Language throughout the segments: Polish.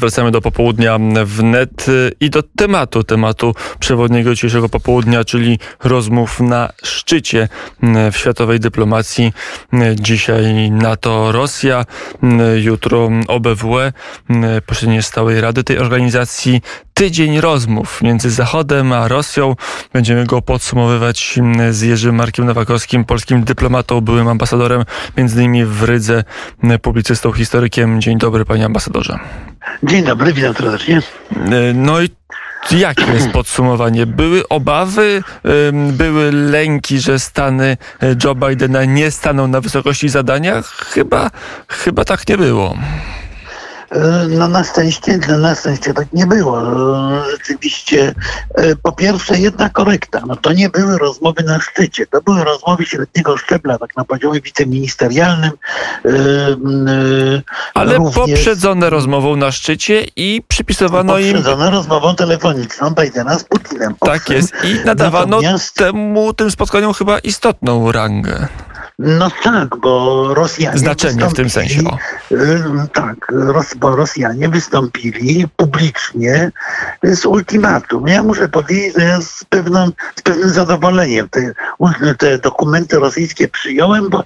Wracamy do popołudnia wnet i do tematu, tematu przewodniego dzisiejszego popołudnia, czyli rozmów na szczycie w światowej dyplomacji. Dzisiaj NATO, Rosja, jutro OBWE, posiedzenie stałej rady tej organizacji. Tydzień rozmów między Zachodem a Rosją. Będziemy go podsumowywać z Jerzym Markiem Nowakowskim, polskim dyplomatą, byłym ambasadorem, między innymi w Rydze, publicystą, historykiem. Dzień dobry, panie ambasadorze. Dzień dobry, witam serdecznie. E, no i Jakie jest podsumowanie? Były obawy, były lęki, że Stany e, Joe Bidena nie staną na wysokości zadania? Chyba, chyba tak nie było. No na szczęście, na szczęście tak nie było. E, rzeczywiście, e, po pierwsze jedna korekta, no to nie były rozmowy na szczycie, to były rozmowy średniego szczebla, tak na poziomie wiceministerialnym. Ale Również, poprzedzone rozmową na szczycie i przypisywano poprzedzone im... Poprzedzone rozmową telefoniczną Bidena z Putinem. Tak jest i nadawano Natomiast... temu, tym spotkaniom chyba istotną rangę. No tak, bo Rosjanie. Znaczenie w tym sensie. O. Tak, bo Rosjanie wystąpili publicznie z ultimatum. Ja muszę powiedzieć, że ja z, pewną, z pewnym zadowoleniem te, te dokumenty rosyjskie przyjąłem, bo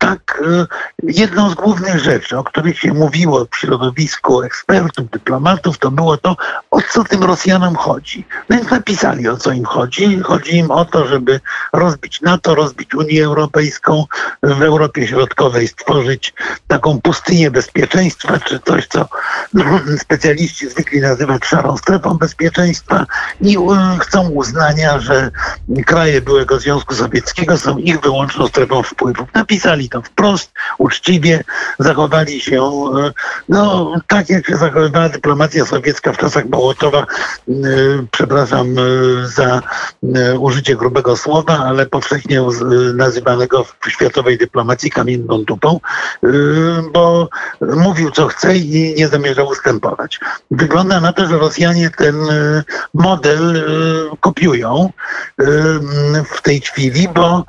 tak e, jedną z głównych rzeczy, o których się mówiło w środowisku ekspertów, dyplomatów, to było to, o co tym Rosjanom chodzi. No więc napisali, o co im chodzi. Chodzi im o to, żeby rozbić NATO, rozbić Unię Europejską, w Europie Środkowej stworzyć taką pustynię bezpieczeństwa, czy coś, co specjaliści zwykli nazywać szarą strefą bezpieczeństwa i e, chcą uznania, że kraje byłego Związku Sowieckiego są ich wyłączną strefą wpływów. Napisali to wprost, uczciwie, zachowali się, e, no tak jak się zachowywała dyplomacja sowiecka w czasach Mołotowa, e, przepraszam e, za użycie grubego słowa, ale powszechnie nazywanego w światowej dyplomacji kamienną dupą, bo mówił co chce i nie zamierzał ustępować. Wygląda na to, że Rosjanie ten model kopiują w tej chwili, bo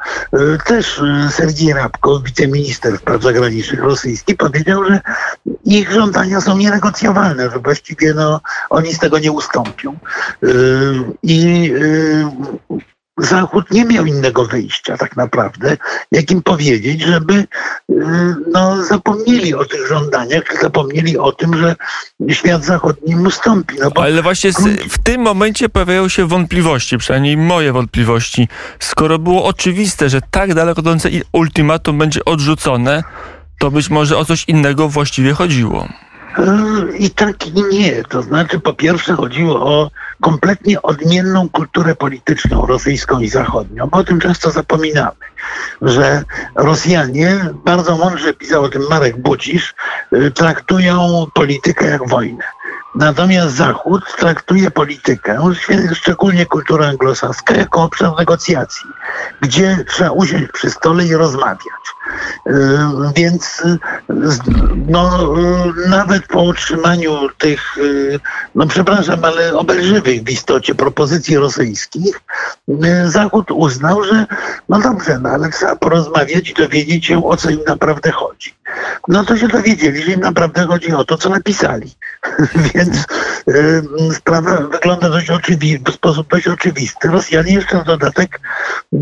też Sergiej Rabko, wiceminister spraw zagranicznych rosyjski powiedział, że ich żądania są nienegocjowalne, że właściwie no, oni z tego nie ustąpią. Yy, I yy, Zachód nie miał innego wyjścia tak naprawdę, jak im powiedzieć, żeby y, no, zapomnieli o tych żądaniach, zapomnieli o tym, że świat zachodni mu ustąpi. No Ale właśnie w tym momencie pojawiają się wątpliwości, przynajmniej moje wątpliwości. Skoro było oczywiste, że tak daleko idące ultimatum będzie odrzucone, to być może o coś innego właściwie chodziło. I tak i nie. To znaczy, po pierwsze chodziło o kompletnie odmienną kulturę polityczną rosyjską i zachodnią, bo o tym często zapominamy, że Rosjanie, bardzo mądrze pisał o tym Marek Bucisz, y, traktują politykę jak wojnę. Natomiast Zachód traktuje politykę, szczególnie kulturę anglosaską, jako obszar negocjacji, gdzie trzeba usiąść przy stole i rozmawiać. Yy, więc no, nawet po otrzymaniu tych, no przepraszam, ale obelżywych w istocie propozycji rosyjskich, Zachód uznał, że no dobrze, no ale trzeba porozmawiać i dowiedzieć się, o co im naprawdę chodzi. No to się dowiedzieli, że im naprawdę chodzi o to, co napisali. Więc y, sprawa wygląda dość oczywi- w sposób dość oczywisty. Rosjanie jeszcze w dodatek y,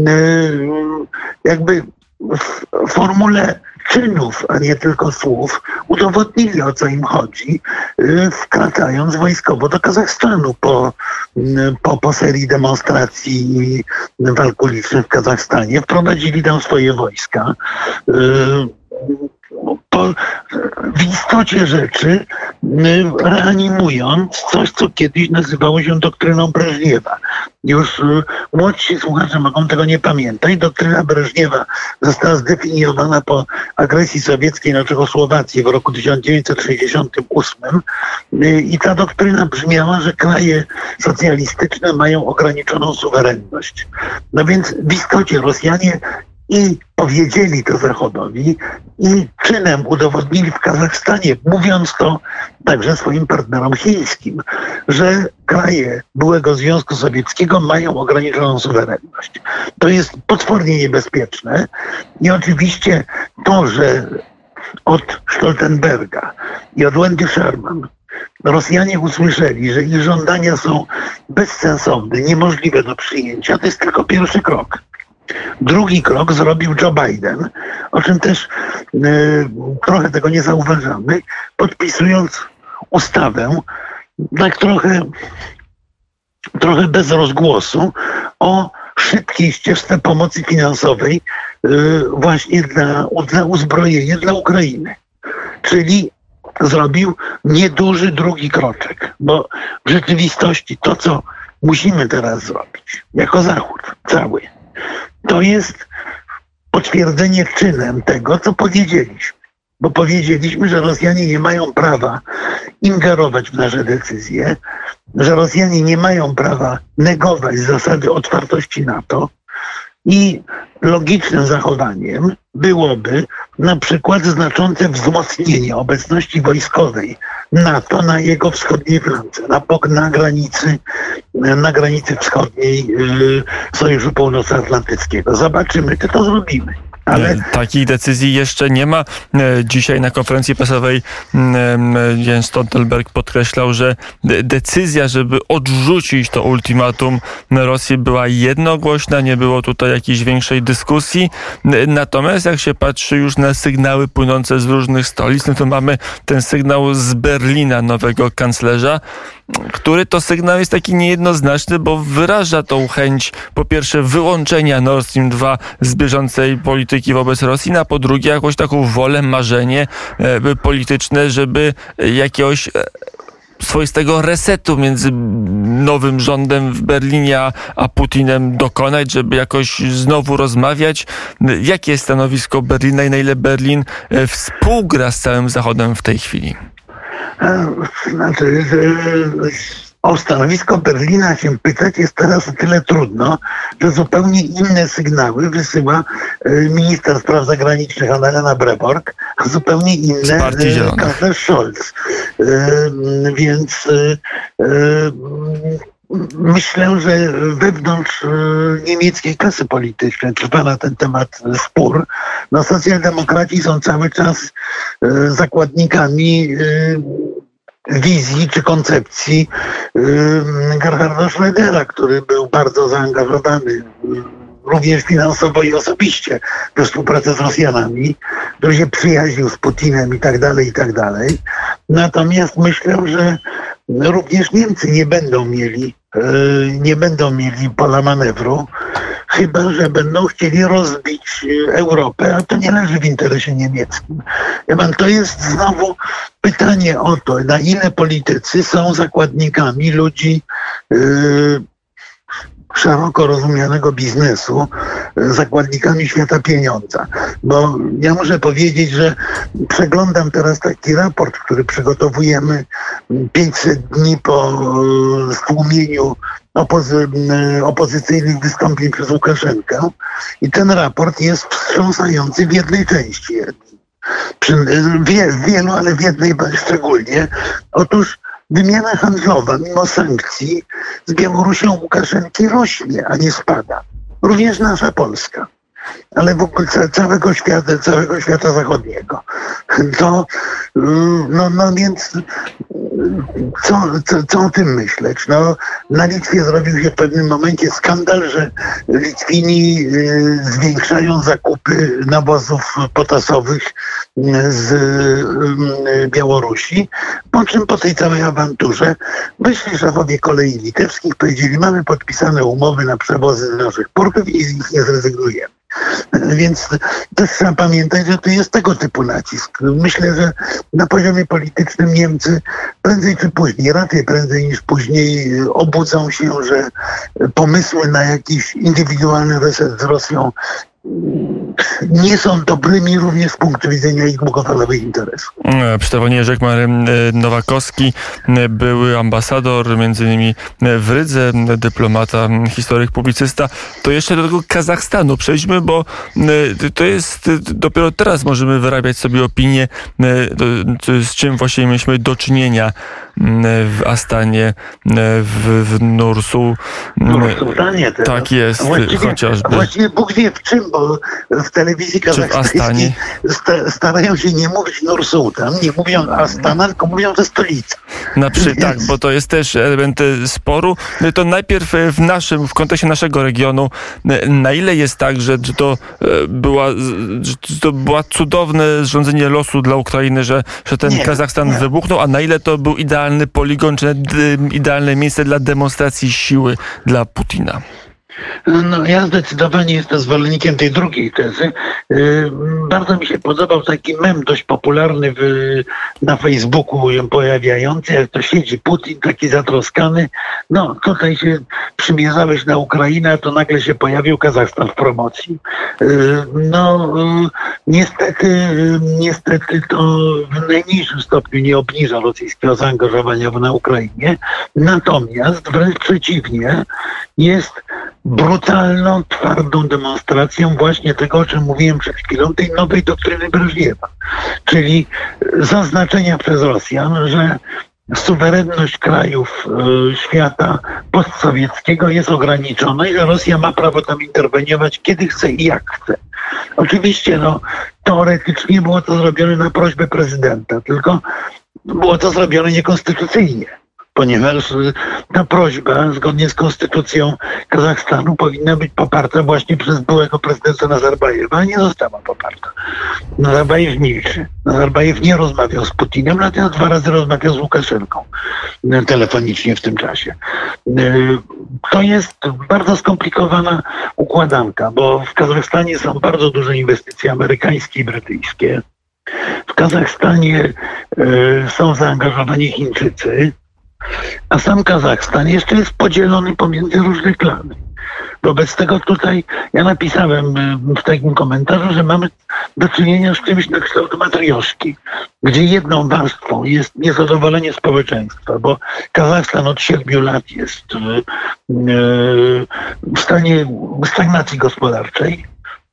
jakby w formule czynów, a nie tylko słów, udowodnili o co im chodzi, y, wkraczając wojskowo do Kazachstanu po, y, po, po serii demonstracji i walk ulicznych w Kazachstanie. Wprowadzili tam swoje wojska. Y, po, w istocie rzeczy reanimując coś, co kiedyś nazywało się doktryną Breżniewa. Już y, młodsi słuchacze mogą tego nie pamiętać. Doktryna Breżniewa została zdefiniowana po agresji sowieckiej na Czechosłowację w roku 1968 y, i ta doktryna brzmiała, że kraje socjalistyczne mają ograniczoną suwerenność. No więc w istocie Rosjanie i powiedzieli to Zachodowi i czynem udowodnili w Kazachstanie, mówiąc to także swoim partnerom chińskim, że kraje byłego Związku Sowieckiego mają ograniczoną suwerenność. To jest potwornie niebezpieczne i oczywiście to, że od Stoltenberga i od Wendy Sherman Rosjanie usłyszeli, że ich żądania są bezsensowne, niemożliwe do przyjęcia, to jest tylko pierwszy krok. Drugi krok zrobił Joe Biden, o czym też y, trochę tego nie zauważamy, podpisując ustawę, tak trochę, trochę bez rozgłosu, o szybkiej ścieżce pomocy finansowej y, właśnie dla, dla uzbrojenia dla Ukrainy. Czyli zrobił nieduży drugi kroczek, bo w rzeczywistości to, co musimy teraz zrobić, jako Zachód cały, to jest potwierdzenie czynem tego, co powiedzieliśmy. Bo powiedzieliśmy, że Rosjanie nie mają prawa ingerować w nasze decyzje, że Rosjanie nie mają prawa negować zasady otwartości NATO i logicznym zachowaniem byłoby na przykład znaczące wzmocnienie obecności wojskowej NATO na jego wschodniej flance, na, na granicy, na granicy wschodniej yy, Sojuszu Północnoatlantyckiego. Zobaczymy, czy to zrobimy. Ale... Takich decyzji jeszcze nie ma. E, dzisiaj na konferencji prasowej mm, e, Jens Stoltenberg podkreślał, że decyzja, żeby odrzucić to ultimatum Rosji była jednogłośna, nie było tutaj jakiejś większej dyskusji. Natomiast jak się patrzy już na sygnały płynące z różnych stolic, no to mamy ten sygnał z Berlina, nowego kanclerza, który to sygnał jest taki niejednoznaczny, bo wyraża tą chęć po pierwsze wyłączenia Nord Stream 2 z bieżącej polityki wobec Rosji, a po drugie jakąś taką wolę, marzenie e, polityczne, żeby jakiegoś e, swoistego resetu między nowym rządem w Berlinie a Putinem dokonać, żeby jakoś znowu rozmawiać. Jakie jest stanowisko Berlina i na ile Berlin e, współgra z całym Zachodem w tej chwili? Znaczy, o stanowisko Berlina się pytać jest teraz o tyle trudno, że zupełnie inne sygnały wysyła e, minister spraw zagranicznych Annalena Breborg, a zupełnie inne e, kanclerz Scholz. E, więc Myślę, że wewnątrz niemieckiej klasy politycznej trwa na ten temat spór. No, socjaldemokraci są cały czas zakładnikami wizji czy koncepcji Gerharda Schrödera, który był bardzo zaangażowany również finansowo i osobiście we współpracę z Rosjanami, który się przyjaźnił z Putinem i tak dalej, i tak dalej. Natomiast myślę, że również Niemcy nie będą mieli, e, nie będą mieli pola manewru, chyba że będą chcieli rozbić Europę, a to nie leży w interesie niemieckim. Ja to jest znowu pytanie o to, na ile politycy są zakładnikami ludzi yy, szeroko rozumianego biznesu, zakładnikami świata pieniądza. Bo ja muszę powiedzieć, że przeglądam teraz taki raport, który przygotowujemy 500 dni po stłumieniu opozy opozycyjnych wystąpień przez Łukaszenkę i ten raport jest wstrząsający w jednej części. Przy, w wielu, ale w jednej szczególnie. Otóż wymiana handlowa mimo sankcji z Białorusią Łukaszenki rośnie, a nie spada. Również nasza Polska ale w ogóle całego świata, całego świata zachodniego. To, mm, no, no więc co, co, co o tym myśleć? No, na Litwie zrobił się w pewnym momencie skandal, że Litwini y, zwiększają zakupy nawozów potasowych y, z y, Białorusi, po czym po tej całej awanturze wyszli szefowie kolei litewskich, powiedzieli, mamy podpisane umowy na przewozy naszych portów i z nich nie zrezygnujemy. Więc też trzeba pamiętać, że to jest tego typu nacisk. Myślę, że na poziomie politycznym Niemcy prędzej czy później, raczej prędzej niż później obudzą się, że pomysły na jakiś indywidualny reset z Rosją nie są dobrymi również z punktu widzenia ich długofalowych interesów. E, przy telefonie rzekł Mary Nowakowski, e, były ambasador, między innymi e, w Rydze, dyplomata, historyk, publicysta. To jeszcze do tego Kazachstanu przejdźmy, bo to jest, dopiero teraz możemy wyrabiać sobie opinię, z czym właśnie mieliśmy do czynienia w Astanie, w, w Nursu. Nursultanie teraz. Tak jest, właściwie, chociażby. Właściwie Bóg wie w czym, bo w telewizji kazachstańskiej sta, starają się nie mówić Nursultan, nie mówią Astana, tylko mówią, że stolica. Na przy, tak, bo to jest też element sporu. To najpierw w naszym, w kontekście naszego regionu, na ile jest tak, że to była, że to była cudowne zrządzenie losu dla Ukrainy, że, że ten nie, Kazachstan nie. wybuchnął, a na ile to był idealny poligon, czy idealne miejsce dla demonstracji siły dla Putina? No, ja zdecydowanie jestem zwolennikiem tej drugiej tezy. Y, bardzo mi się podobał taki mem dość popularny w, na Facebooku ją pojawiający, jak to siedzi Putin taki zatroskany. No, tutaj się przymierzałeś na Ukrainę, to nagle się pojawił Kazachstan w promocji. Y, no, y, niestety, niestety to w najmniejszym stopniu nie obniża rosyjskiego zaangażowania na Ukrainie. Natomiast wręcz przeciwnie, jest brutalną, twardą demonstracją właśnie tego, o czym mówiłem przed chwilą, tej nowej doktryny Breżniewa. Czyli zaznaczenia przez Rosjan, że suwerenność krajów y, świata postsowieckiego jest ograniczona i że Rosja ma prawo tam interweniować kiedy chce i jak chce. Oczywiście no, teoretycznie było to zrobione na prośbę prezydenta, tylko było to zrobione niekonstytucyjnie ponieważ y, ta prośba, zgodnie z konstytucją Kazachstanu, powinna być poparta właśnie przez byłego prezydenta Nazarbajewa, a nie została poparta. Nazarbajew milczy. Nazarbajew nie rozmawiał z Putinem, natomiast dwa razy rozmawiał z Łukaszenką y, telefonicznie w tym czasie. Y, to jest bardzo skomplikowana układanka, bo w Kazachstanie są bardzo duże inwestycje amerykańskie i brytyjskie. W Kazachstanie są zaangażowani Chińczycy, a sam Kazachstan jeszcze jest podzielony pomiędzy różne klany. Wobec tego tutaj ja napisałem y, w takim komentarzu, że mamy do czynienia z czymś na kształt matrioszki, gdzie jedną warstwą jest niezadowolenie społeczeństwa, bo Kazachstan od siedmiu lat jest y, y, w stanie stagnacji gospodarczej.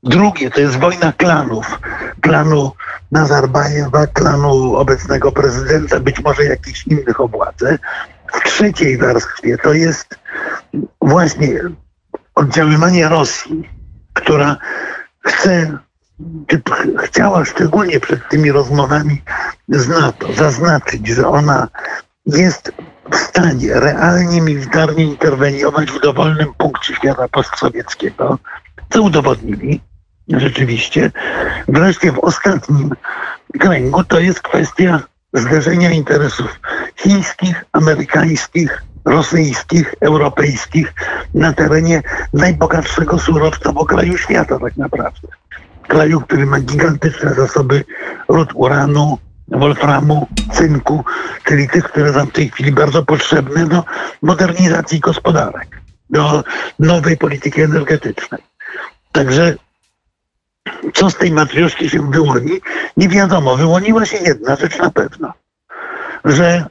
Drugie to jest wojna klanów. Klanu Nazarbajewa, klanu obecnego prezydenta, być może jakichś innych o władzę. W trzeciej warstwie to jest właśnie oddziaływanie Rosji, która chce, chciała szczególnie przed tymi rozmowami z NATO zaznaczyć, że ona jest w stanie realnie militarnie interweniować w dowolnym punkcie świata postsowieckiego, co udowodnili rzeczywiście. Wreszcie w ostatnim kręgu to jest kwestia zderzenia interesów chińskich, amerykańskich, rosyjskich, europejskich na terenie najbogatszego surowcowo kraju świata tak naprawdę. Kraju, który ma gigantyczne zasoby ród uranu, wolframu, cynku, czyli tych, które są w tej chwili bardzo potrzebne do modernizacji gospodarek, do nowej polityki energetycznej. Także co z tej matrioszki się wyłoni? Nie wiadomo. Wyłoniła się jedna rzecz na pewno, że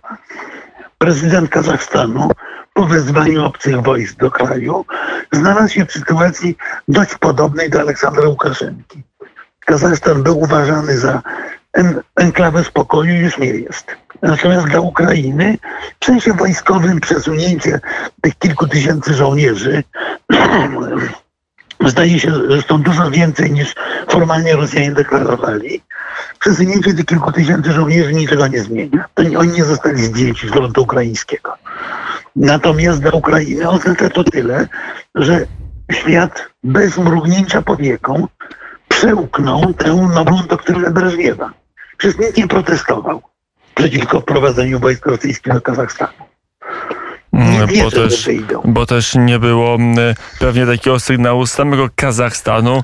prezydent Kazachstanu po wezwaniu obcych wojsk do kraju znalazł się w sytuacji dość podobnej do Aleksandra Łukaszenki. Kazachstan był uważany za en enklawę spokoju, już nie jest. Natomiast dla Ukrainy w sensie wojskowym przesunięcie tych kilku tysięcy żołnierzy zdaje się zresztą dużo więcej niż formalnie Rosjanie deklarowali. Przesunięcie tych kilku tysięcy żołnierzy niczego nie zmienia. To nie, oni nie zostali zdjęci z frontu ukraińskiego. Natomiast dla Ukrainy oznacza to tyle, że świat bez mrugnięcia powieką przełknął tę nową doktrynę Breżniewa. Przez nikt nie protestował przeciwko wprowadzeniu wojsk rosyjskich do Kazachstanu. Nie bo, też, bo też nie było pewnie takiego sygnału z samego Kazachstanu.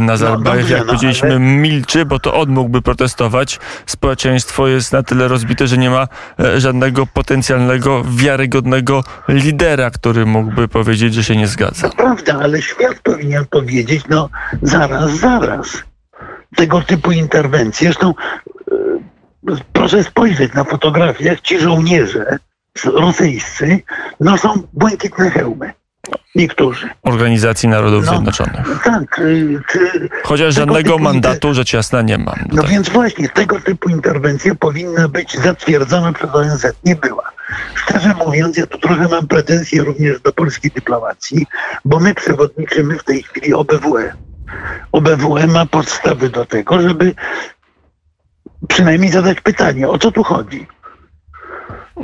Nazarbajew, no, jak no, powiedzieliśmy, ale... milczy, bo to on mógłby protestować. Społeczeństwo jest na tyle rozbite, że nie ma e, żadnego potencjalnego, wiarygodnego lidera, który mógłby powiedzieć, że się nie zgadza. To prawda, ale świat powinien powiedzieć, no zaraz, zaraz. Tego typu interwencje. Zresztą e, proszę spojrzeć na fotografiach, ci żołnierze rosyjscy noszą błękitne hełmy. niektórzy. Organizacji Narodów No, Zjednoczonych. Tak, y, czy Chociaż żadnego typu mandatu, rzecz jasna, nie mam. No Tak. więc właśnie tego typu interwencja powinna być zatwierdzona przez ONZ. Nie była. Szczerze mówiąc, ja tu trochę mam pretensje również do polskiej dyplomacji, bo my przewodniczymy w tej chwili OBWE. OBWE ma podstawy do tego, żeby przynajmniej zadać pytanie, o co tu chodzi.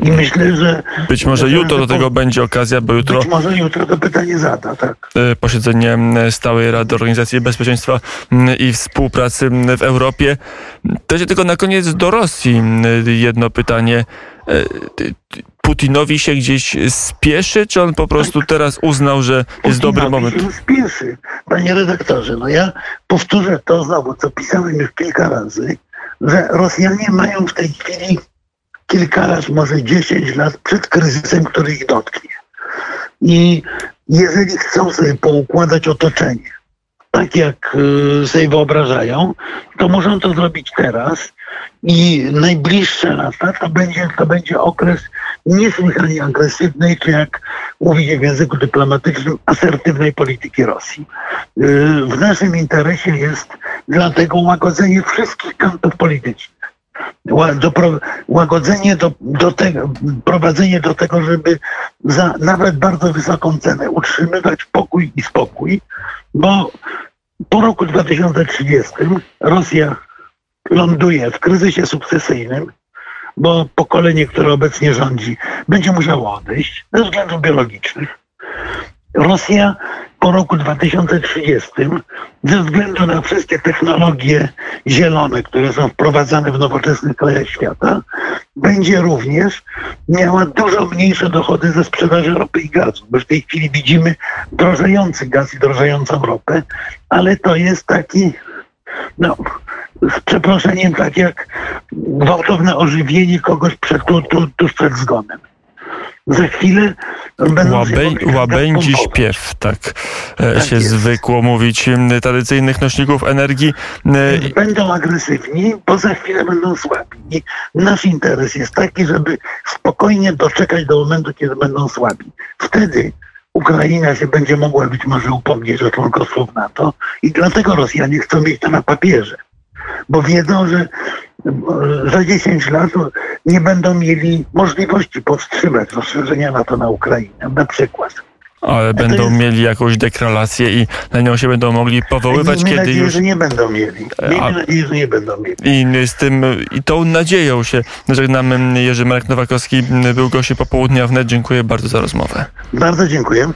I myślę, że Być może że- jutro do tego po- będzie okazja, bo jutro być może jutro to pytanie zada, tak. e, posiedzenie m, Stałej Rady Organizacji Bezpieczeństwa m, i Współpracy w Europie. To się tylko na koniec do Rosji jedno pytanie. Putinowi się gdzieś spieszy, czy on po prostu teraz uznał, że jest dobry Putinowi moment? się spieszy. Panie redaktorze, no ja powtórzę to znowu, co pisałem już kilka razy, że Rosjanie mają w tej chwili kilka lat, może 10 lat przed kryzysem, który ich dotknie. I jeżeli chcą sobie poukładać otoczenie, tak jak y, sobie wyobrażają, to muszą to zrobić teraz i najbliższe lata to będzie, to będzie okres niesłychanie agresywnej, czy jak mówi się w języku dyplomatycznym, asertywnej polityki Rosji. Y, W naszym interesie jest dlatego łagodzenie wszystkich kantów politycznych. Łagodzenie do, do tego, prowadzenie do tego, żeby za nawet bardzo wysoką cenę utrzymywać pokój i spokój, bo po roku 2030 Rosja ląduje w kryzysie sukcesyjnym, bo pokolenie, które obecnie rządzi, będzie musiało odejść ze względów biologicznych. Rosja po roku 2030, ze względu na wszystkie technologie zielone, które są wprowadzane w nowoczesnych krajach świata, będzie również miała dużo mniejsze dochody ze sprzedaży ropy i gazu. Bo w tej chwili widzimy drożejący gaz i drożejącą ropę, ale to jest taki, no, z przeproszeniem, tak jak gwałtowne ożywienie kogoś przed, tu, tu, tuż przed zgonem. Za chwilę będą łabędzi pompować. śpiew, tak, e, Tak się jest. zwykło mówić tradycyjnych nośników energii. E, Będą agresywni, bo za chwilę będą słabi. I nasz interes jest taki, żeby spokojnie doczekać do momentu, kiedy będą słabi. Wtedy Ukraina się będzie mogła być może upomnieć o członkostwo w NATO i dlatego Rosjanie chcą mieć to na papierze. Bo wiedzą, że za 10 lat nie będą mieli możliwości powstrzymać rozszerzenia NATO na Ukrainę, na przykład. Ale będą jest- mieli jakąś deklarację i na nią się będą mogli powoływać, Miejmy kiedy nadzieję, już że nie będą mieli. Miejmy A- nadzieję, że nie będą mieli. I z tym i tą nadzieją się żegnamy. Jerzy Marek Nowakowski był gościem popołudnia wnet. Dziękuję bardzo za rozmowę. Bardzo dziękuję.